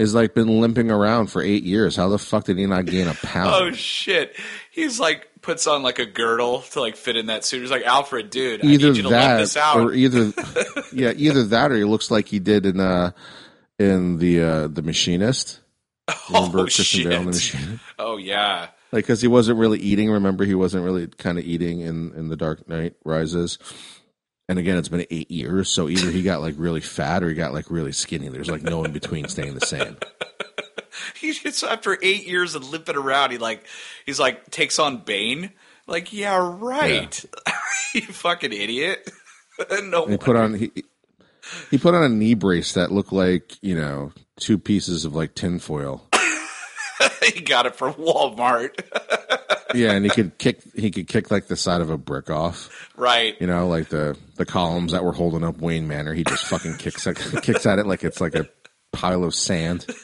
he's like been limping around for eight years how the fuck did he not gain a pound Oh shit! He's like puts on like a girdle to like fit in that suit. He's like Alfred, dude. I either need you to let this that out. or either yeah either that or he looks like he did in uh in the uh the machinist remember oh Christian Bale in the shit! machinist Oh yeah. like because he wasn't really eating. Remember, he wasn't really kind of eating in in the Dark Knight Rises. And again, it's been eight years, so either he got like really fat or he got like really skinny. There's like no in between, staying the same. He just after eight years of limping around, he like he's like takes on Bane. Like yeah, right. you fucking idiot. no, And he put on he he put on a knee brace that looked like you know two pieces of like tinfoil. he got it from Walmart. Yeah, and he could kick he could kick like the side of a brick off. right. You know, like the the columns that were holding up Wayne Manor. He just fucking kicks kicks at it like it's like a pile of sand.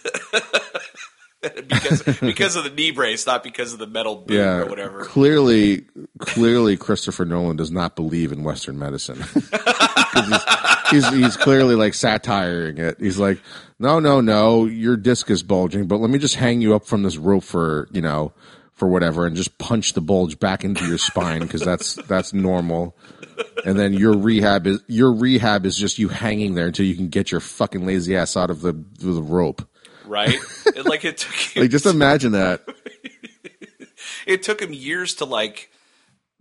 because because of the knee brace, not because of the metal boot yeah, or whatever. Clearly, clearly, Christopher Nolan does not believe in Western medicine. he's, he's he's clearly like satiring it. He's like, no, no, no, your disc is bulging, but let me just hang you up from this rope for you know for whatever, and just punch the bulge back into your spine because that's that's normal. And then your rehab is your rehab is just you hanging there until you can get your fucking lazy ass out of the the rope. Right? It, like it took him, Like just imagine that. it took him years to like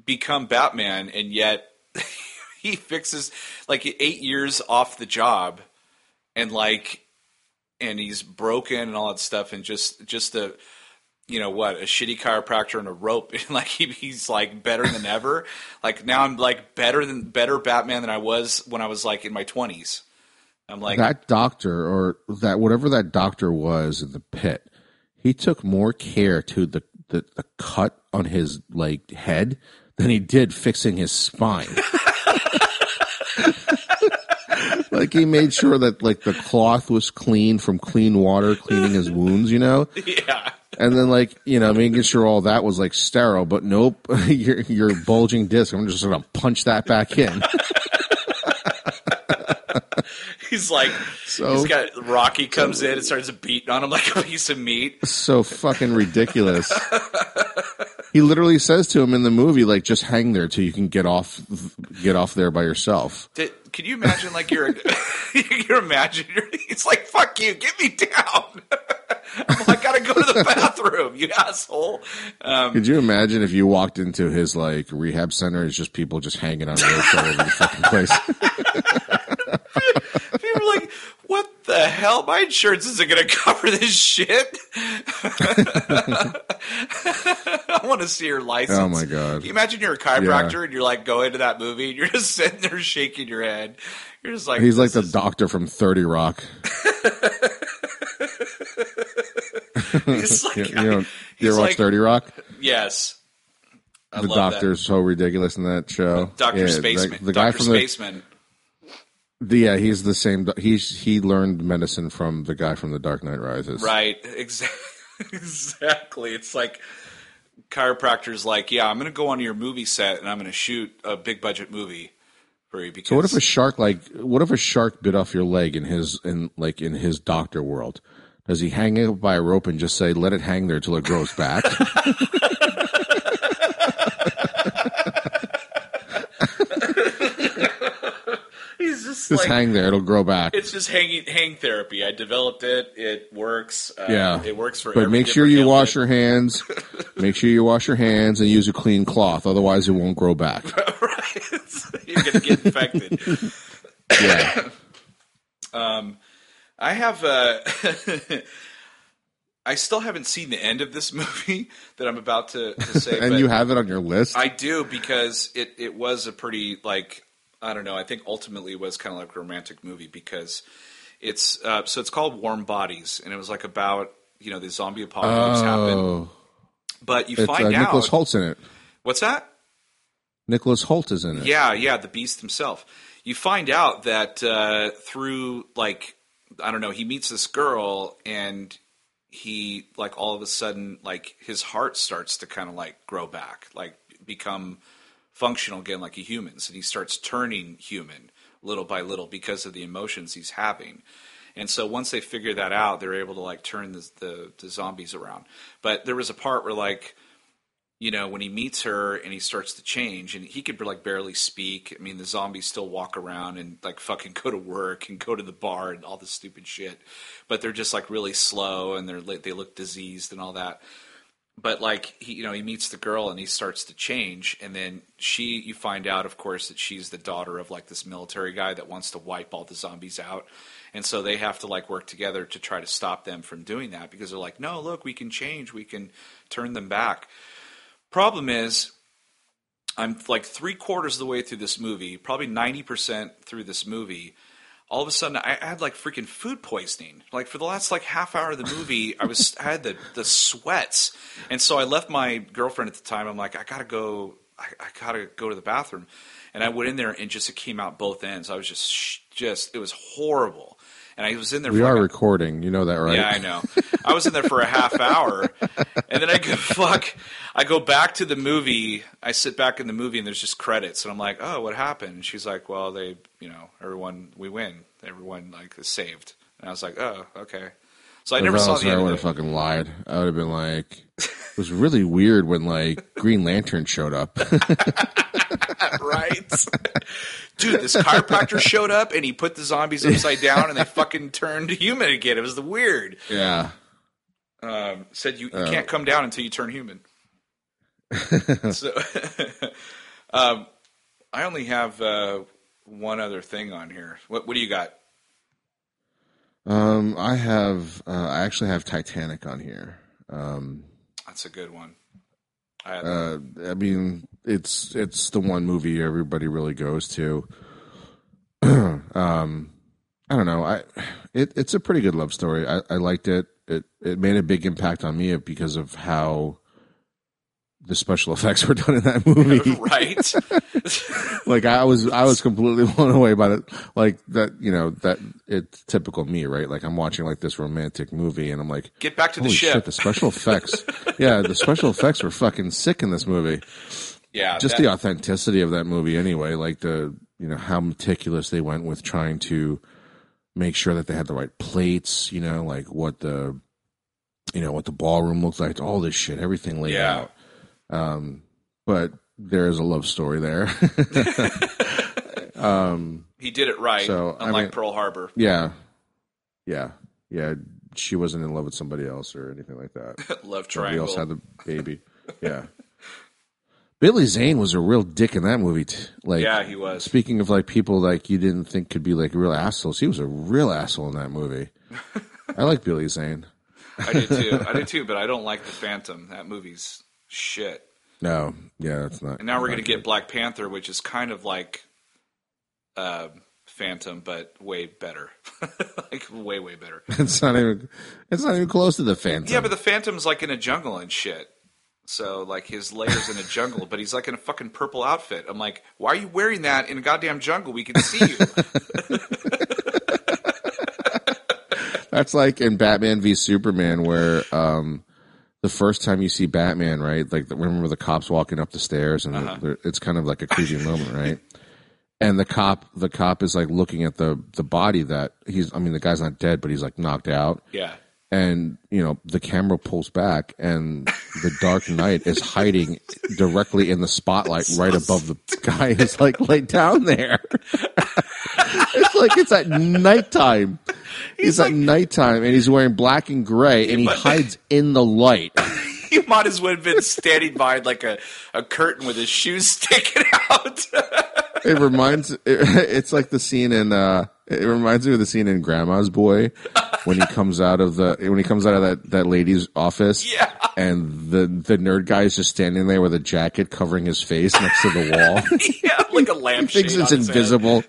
become Batman, and yet he fixes like eight years off the job, and like, and he's broken and all that stuff, and just just a you know what a shitty chiropractor and a rope, and like he, he's like better than ever. Like now I'm like better than better Batman than I was when I was like in my twenties. I'm like that doctor or that whatever that doctor was in the pit, he took more care to the, the, the cut on his like head than he did fixing his spine. like he made sure that like the cloth was clean from clean water, cleaning his wounds, you know? yeah. And then like, you know, making sure all that was like sterile, but nope, your your bulging disc, I'm just gonna punch that back in. He's like, So- he's got Rocky comes in and starts beating on him like a piece of meat. so fucking ridiculous. He literally says to him in the movie, like, just hang there till you can get off, get off there by yourself. Did, can you imagine like you're, you're, he's like, fuck you, get me down. I'm I gotta go to the bathroom, you asshole. Um, Could you imagine if you walked into his like rehab center? It's just people just hanging on ropes all over the fucking place. people are like, what the hell? My insurance isn't gonna cover this shit. I want to see your license. Oh, my God. Can you imagine you're a chiropractor and you're like going to that movie and you're just sitting there shaking your head. You're just like, He's like the is- doctor from Thirty Rock. He's like, You, you know, you he's ever watch like- Thirty Rock? Yes. I The doctor's so ridiculous in that show. Dr. Yeah, Spaceman. The, the guy Dr. from Spaceman. the yeah, he's the same. He's he learned medicine from the guy from The Dark Knight Rises. Right. Exactly. exactly. It's like chiropractors like, yeah, I'm going to go on your movie set and I'm going to shoot a big budget movie for you because So what if a shark like what if a shark bit off your leg in his in like in his doctor world? Does he hang it by a rope and just say, "Let it hang there till it grows back"? just, like hang there; it'll grow back. it's just hanging hang therapy. I developed it. It works. Uh, Yeah, it works for. But make sure you wash your hands. make sure you wash your hands and use a clean cloth. Otherwise, it won't grow back. right. You're going to get infected. Yeah. um, I have. Uh, I still haven't seen the end of this movie that I'm about to, to say. and you have it on your list. I do because it it was a pretty like I don't know. I think ultimately it was kind of like a romantic movie because it's uh, so it's called Warm Bodies and it was like about you know the zombie apocalypse happened, oh, but you it's find uh, out Nicholas Hoult's in it. what's that? Nicholas Hoult is in it. Yeah, yeah, the Beast himself. You find out that uh, through like I don't know, he meets this girl and he like all of a sudden like his heart starts to kind of like grow back, like become functional again like a human's, and he starts turning human little by little because of the emotions he's having. And so once they figure that out, they're able to like turn the, the, the zombies around. But there was a part where like you know, when he meets her and he starts to change, and he could like barely speak. I mean, the zombies still walk around and like fucking go to work and go to the bar and all this stupid shit, but they're just like really slow and they're they look diseased and all that. But like he, you know, he meets the girl and he starts to change, and then she, you find out, of course, that she's the daughter of like this military guy that wants to wipe all the zombies out, and so they have to like work together to try to stop them from doing that because they're like, no, look, we can change, we can turn them back. Problem is, I'm like three quarters of the way through this movie, probably 90% through this movie. All of a sudden, I had like freaking food poisoning. Like for the last like half hour of the movie, I was I had the the sweats, and so I left my girlfriend at the time. I'm like, I gotta go, I, I gotta go to the bathroom, and I went in there and just it came out both ends. I was just just it was horrible, and I was in there. we are like recording. You know that, right? yeah, I know. I was in there for a half hour, and then I go fuck. I go back to the movie. I sit back in the movie, and there's just credits, and I'm like, "Oh, what happened?" And she's like, "Well, they, you know, everyone, we win. Everyone like is saved." And I was like, "Oh, okay." So I never saw the I would have fucking lied. I would have been like, it was really weird when like Green Lantern showed up. right? Dude, this chiropractor showed up, and he put the zombies upside down, and they fucking turned human again. It was the weird. yeah. um, said you, you Oh. can't come down until you turn human. so, um, I only have uh, one other thing on here. What, what do you got? Um, I have. Uh, I actually have Titanic on here. Um, That's a good one. I uh, I mean, it's it's the one movie everybody really goes to. um, I don't know. I it, it's a pretty good love story. I, I liked it. It it made a big impact on me because of how the special effects were done in that movie. right? like I was I was completely blown away by it. Like that, you know, that it's typical me, right? Like I'm watching like this romantic movie and I'm like, Get back to the ship. shit, the special effects. yeah, the special effects were fucking sick in this movie. yeah, Just that- the authenticity of that movie anyway, like the you know how meticulous they went with trying to make sure that they had the right plates, you know, like what the you know what the ballroom looks like, all this shit, everything laid Yeah. out. Um, but there is a love story there. um, He did it right, So, I unlike mean- Pearl Harbor. yeah, yeah, yeah. She wasn't in love with somebody else or anything like that. Love Somebody triangle. else had the baby. Yeah. Billy Zane was a real dick in that movie. T- like, Yeah, he was. Speaking of like people like you didn't think could be like real assholes, he was a real asshole in that movie. I like Billy Zane. I did too. I did too, but I don't like the Phantom. That movie's shit. No, yeah, that's not. And now we're going to get. Black Panther, which is kind of like uh, Phantom, but way better. like way, way better. It's not even. It's not even close to the Phantom. Yeah, but the Phantom's like in a jungle and shit. So like his layers in a jungle, but he's like in a fucking purple outfit. I'm like, why are you wearing that in a goddamn jungle? We can see you. That's like in Batman v Superman, where um, the first time you see Batman, right? Like, remember the cops walking up the stairs, and Uh-huh. they're- it's kind of like a creepy moment, right? And the cop, the cop is like looking at the the body that he's. I mean, the guy's not dead, but he's like knocked out. yeah. And you know, the camera pulls back, and the Dark Knight is hiding directly in the spotlight, right above the guy is like laid down there. it's like it's at nighttime. He's, at nighttime, and he's wearing black and gray, and he hides in the light. He might as well have been standing behind like a, a curtain with his shoes sticking out. It reminds. It, it's like the scene in. uh It reminds me of the scene in Grandma's Boy when he comes out of the when he comes out of that that lady's office. Yeah. And the the nerd guy is just standing there with a jacket covering his face next to the wall. yeah, like a lamp. he thinks it's his head. invisible.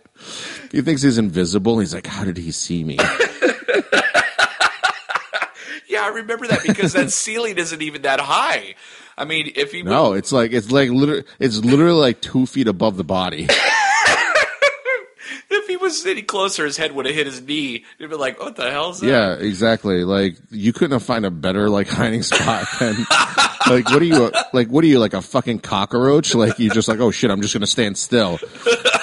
He thinks he's invisible. He's like, "How did he see me?" Yeah, I remember that because that ceiling isn't even that high. I mean, if he No, it's like it's like literally it's literally like two feet above the body. if he was any closer, his head would have hit his knee. He'd be like, "What the hell is that?" Yeah, exactly. Like you couldn't have found a better like hiding spot than like what are you like what are you like a fucking cockroach? Like you just like oh shit, I'm just gonna stand still.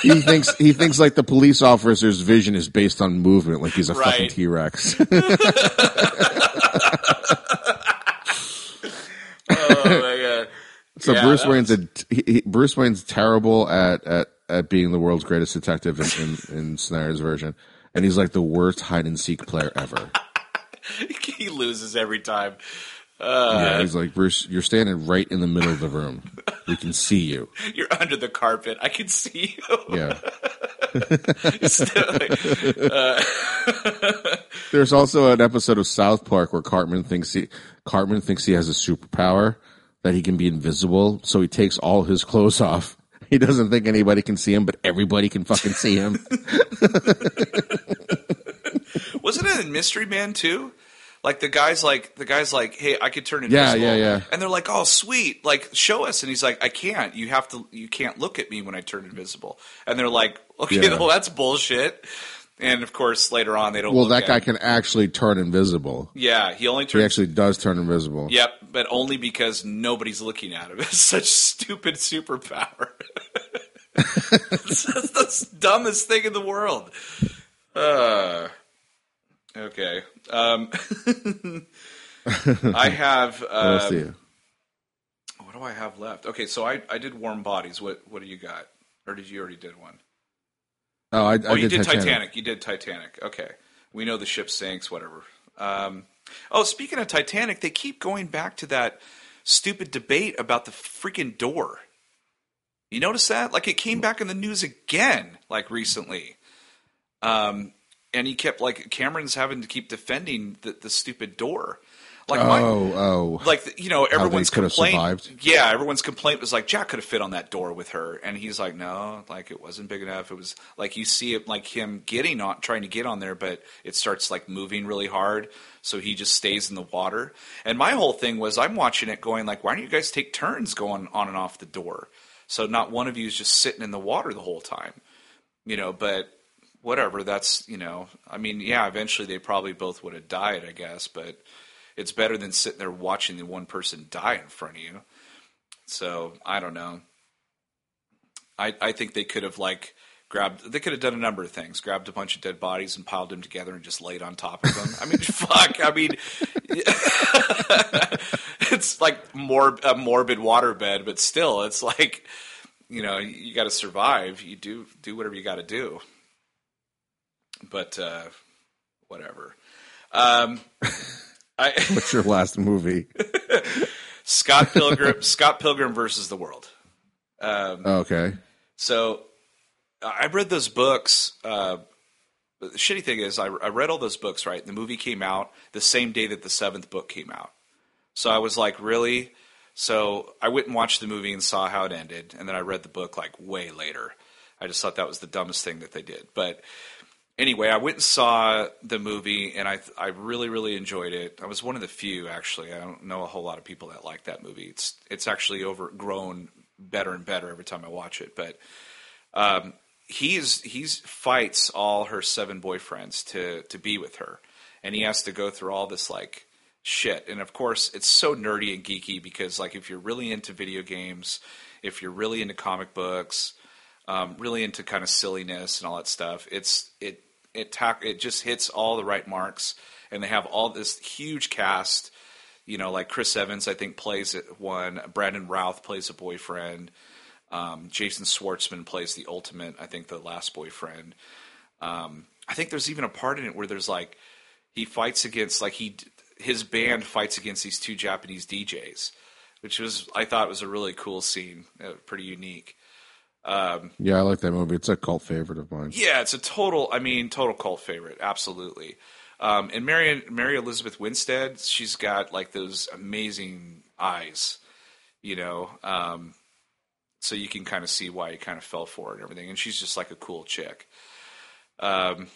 He thinks he thinks like the police officer's vision is based on movement, like he's a fucking T Rex. Oh my god. So Yeah, Bruce Wayne's a he, he- Bruce Wayne's terrible at at at being the world's greatest detective in in, in Snyder's version, and he's like the worst hide and seek player ever. he loses every time. yeah, he's like Bruce, you're standing right in the middle of the room. We can see you. You're under the carpet. I can see you. Yeah. Still, uh, There's also an episode of South Park where Cartman thinks he Cartman thinks he has a superpower that he can be invisible, so he takes all his clothes off. He doesn't think anybody can see him, but everybody can fucking see him. wasn't it in Mystery Men too? Like the guy's like the guy's like, hey, I could turn Yeah, invisible. yeah, yeah. And they're like, oh, sweet, like show us. And he's like, I can't. You have to. You can't look at me when I turn invisible. And they're like, okay, Yeah. well that's bullshit. And of course, later on, they don't. Well, that guy him. can actually turn invisible. Yeah, he only turns. He actually does turn invisible. Yep, but only because nobody's looking at him. It's such stupid superpower. it's the dumbest thing in the world. Uh, okay. Um, I have. What else do Uh, you? what do I have left? Okay, so I, I did Warm Bodies. What what do you got? Or did you already did one? Oh, I, I Oh, you did did Titanic. Titanic. You did Titanic. Okay. We know the ship sinks, whatever. Um, oh, speaking of Titanic, they keep going back to that stupid debate about the freaking door. You notice that? Like it came back in the news again, like recently. Um, and he kept like Cameron's having to keep defending the, the stupid door. Like my, Oh, oh. like you know everyone's could have complaint survived? yeah everyone's complaint was like jack could have fit on that door with her and he's like no like it wasn't big enough it was like you see it like him getting on trying to get on there but it starts like moving really hard so he just stays in the water and my whole thing was i'm watching it going like why don't you guys take turns going on and off the door so not one of you is just sitting in the water the whole time you know but whatever that's you know i mean yeah eventually they probably both would have died i guess but it's better than sitting there watching the one person die in front of you so i don't know i i think they could have like grabbed. They could have done a number of things. Grabbed a bunch of dead bodies and piled them together and just laid on top of them. I mean, fuck. I mean, it's like more a morbid waterbed, but still, it's like you know, you got to survive. You do do whatever you got to do. But uh, whatever. Um, I, What's your last movie? Scott Pilgrim. Scott Pilgrim versus the World. Um, okay. So I read those books. Uh, the shitty thing is, I, I read all those books. Right, the movie came out the same day that the seventh book came out. So I was like, really? So I went and watched the movie and saw how it ended, and then I read the book like way later. I just thought that was the dumbest thing that they did. But anyway, I went and saw the movie, and I I really really enjoyed it. I was one of the few actually. I don't know a whole lot of people that like that movie. It's it's actually overgrown better and better every time I watch it. But um, he's he's fights all her seven boyfriends to to be with her, and he has to go through all this like shit. And of course, it's so nerdy and geeky because like if you're really into video games, if you're really into comic books, um, really into kind of silliness and all that stuff, it's it it ta- it just hits all the right marks. And they have all this huge cast. You know, like Chris Evans, I think plays one. Brandon Routh plays a boyfriend. Um, Jason Schwartzman plays the ultimate. I think the last boyfriend. Um, I think there's even a part in it where there's like he fights against like he his band fights against these two Japanese DJs, which was I thought was a really cool scene, uh, pretty unique. Um, yeah, I like that movie. It's a cult favorite of mine. Yeah, it's a total. I mean, total cult favorite. Absolutely. Um, and Mary Mary Elizabeth Winstead, she's got like those amazing eyes, you know. Um, so you can kind of see why he kind of fell for it and everything. And she's just like a cool chick. Um,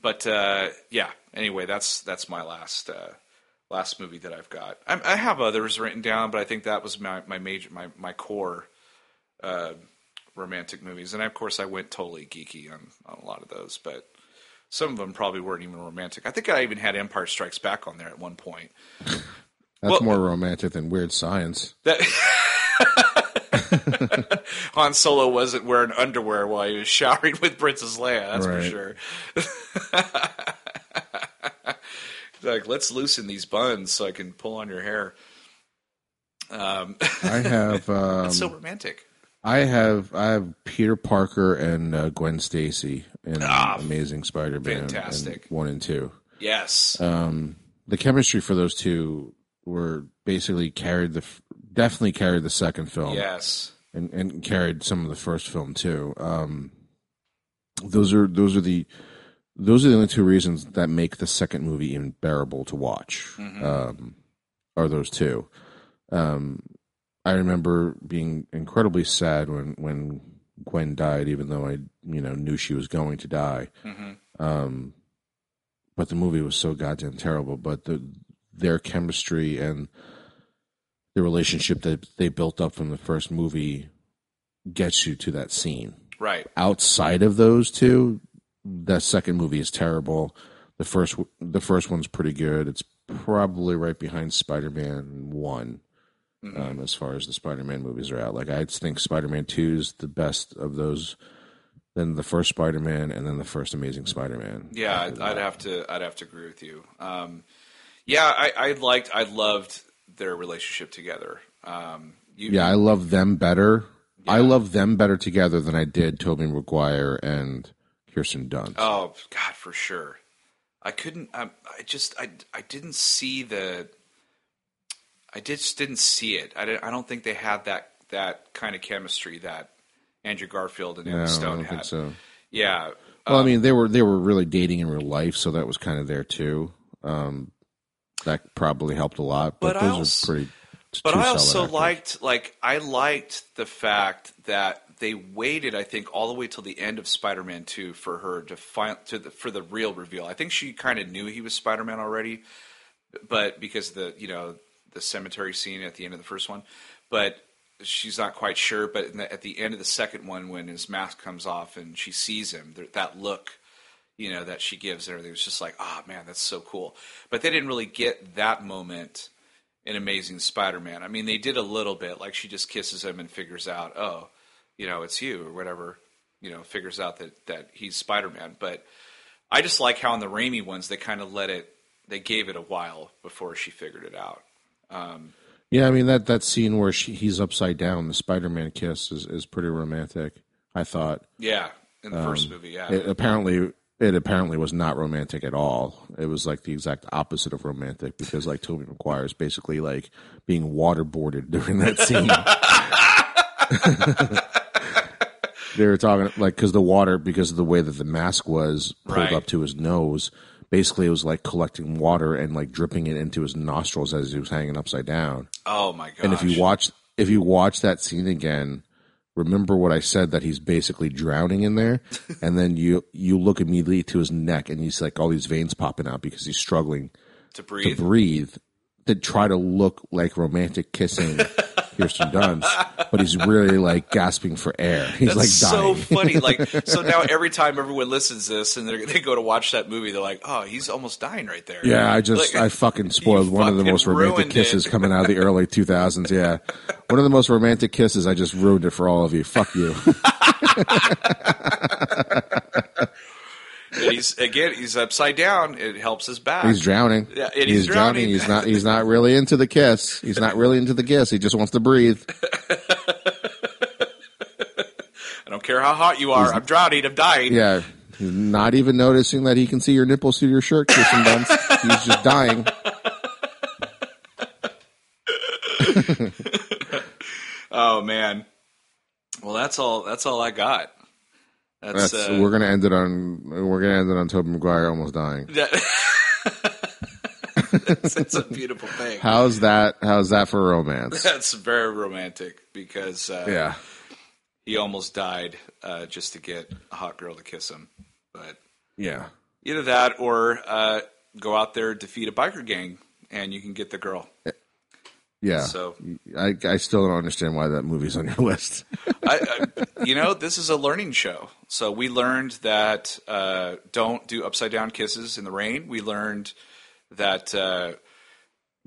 but uh, yeah. Anyway, that's that's my last uh, last movie that I've got. I, I, have others written down, but I think that was my, my major my my core uh, romantic movies. And of course, I went totally geeky on, on a lot of those, but some of them probably weren't even romantic. I think I even had Empire Strikes Back on there at one point. That's well, more romantic than Weird Science. That Han Solo wasn't wearing underwear while he was showering with Princess Leia. That's right. for sure like, let's loosen these buns so I can pull on your hair. Um, I have. Um, it's so romantic. I have I have Peter Parker and uh, Gwen Stacy in ah, Amazing Spider-Man, fantastic one and two. Yes, um, the chemistry for those two were basically carried the definitely carried the second film. Yes, and and carried some of the first film too. Um, those are those are the those are the only two reasons that make the second movie even bearable to watch. Mm-hmm. Um, are those two? Um, I remember being incredibly sad when when Gwen died, even though I you know knew she was going to die. Mm-hmm. Um, but the movie was so goddamn terrible. But the their chemistry and the relationship that they built up from the first movie gets you to that scene. Right. Outside of those two, that second movie is terrible. The first the first one's pretty good. It's probably right behind Spider Man one. Mm-hmm. Um, as far as the Spider Man movies are out, like I think Spider Man two is the best of those. Then the first Spider Man, and then the first Amazing Spider Man. Yeah, I'd, I'd, have to. I'd have to agree with you. Um, yeah, I, I, liked. I loved their relationship together. Um, you, yeah, I love them better. Yeah. I love them better together than I did Tobey Maguire and Kirsten Dunst. Oh God, for sure. I couldn't. Um, I just. I. I didn't see the. I just didn't see it. I, I don't think they had that that kind of chemistry that Andrew Garfield and Emma no, Stone had. so. Yeah. Well, um, I mean, they were they were really dating in real life, so that was kind of there too. Um, that probably helped a lot. But, but those also, are pretty. But I also actors. liked like I liked the fact that they waited, I think, all the way till the end of Spider-Man Two for her to find to the, for the real reveal. I think she kind of knew he was Spider-Man already, but because the you know the cemetery scene at the end of the first one, but she's not quite sure. But the, at the end of the second one, when his mask comes off and she sees him, that look, you know, that she gives and everything was just like, oh man, that's so cool. But they didn't really get that moment in Amazing Spider-Man. I mean, they did a little bit, like she just kisses him and figures out, oh, you know, it's you or whatever. you know figures out that that he's Spider Man. But I just like how in the Raimi ones they kind of let it. They gave it a while before she figured it out. Yeah, I mean that that scene where she, he's upside down, the Spider-Man kiss is, is pretty romantic. I thought. Yeah, in the first movie, yeah. Um, It apparently it apparently was not romantic at all. It was like the exact opposite of romantic because like Tobey Maguire is basically like being waterboarded during that scene. they were talking like because the water because of the way that the mask was pulled Right. up to his nose. Basically, it was like collecting water and like dripping it into his nostrils as he was hanging upside down. oh my god! And if you watch if you watch that scene again, remember what I said that he's basically drowning in there, and then you you look immediately to his neck and he's like all these veins popping out because he's struggling to breathe. to breathe, To try to look like romantic kissing Kirsten Dunst, but he's really like gasping for air. He's That's like so funny. Like so now, every time everyone listens to this and they're- go to watch that movie, they're like, "Oh, he's almost dying right there." Yeah, I just Like, I fucking spoiled one of the most romantic kisses it. coming out of the early 2000s. Yeah, one of the most romantic kisses. I just ruined it for all of you. Fuck you. He's again, he's upside down. It helps his back. He's drowning. Yeah, and he's drowning. drowning. He's not. He's not really into the kiss. He's not really into the kiss. He just wants to breathe. I don't care how hot you are. I'm drowning. I'm dying. Yeah. He's not even noticing that he can see your nipples through your shirt, Kirsten Dunst. He's just dying. Oh man. Well, that's all. That's all I got. That's, That's, uh, we're gonna end it on. We're gonna end it on Tobey Maguire almost dying. that- it's, it's a beautiful thing. How's that? How's that for romance? That's very romantic because uh, Yeah. he almost died uh, just to get a hot girl to kiss him. But Yeah. either that or uh, go out there defeat a biker gang and you can get the girl. Yeah. So- I I still don't understand why that movie's on your list. I, I, you know, this is a learning show. So we learned that uh, don't do upside down kisses in the rain. We learned that uh,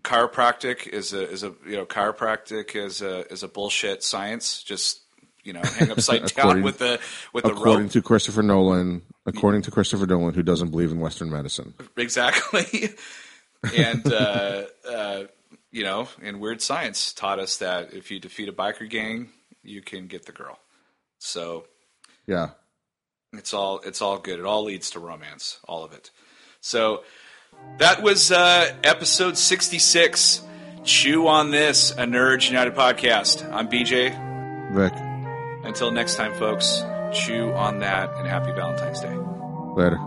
chiropractic is a is a you know chiropractic is a is a bullshit science. Just you know, hang upside down with the with the according rope. to Christopher Nolan, according to Christopher Nolan, who doesn't believe in Western medicine. exactly. and uh, uh, you know, and weird science taught us that if you defeat a biker gang, you can get the girl. So Yeah. It's all it's all good. It all leads to romance, all of it. So that was uh, episode sixty six. Chew on this, a Nerds United podcast. I'm BJ. Vic. Until next time, folks. Chew on that, and happy Valentine's Day. Later.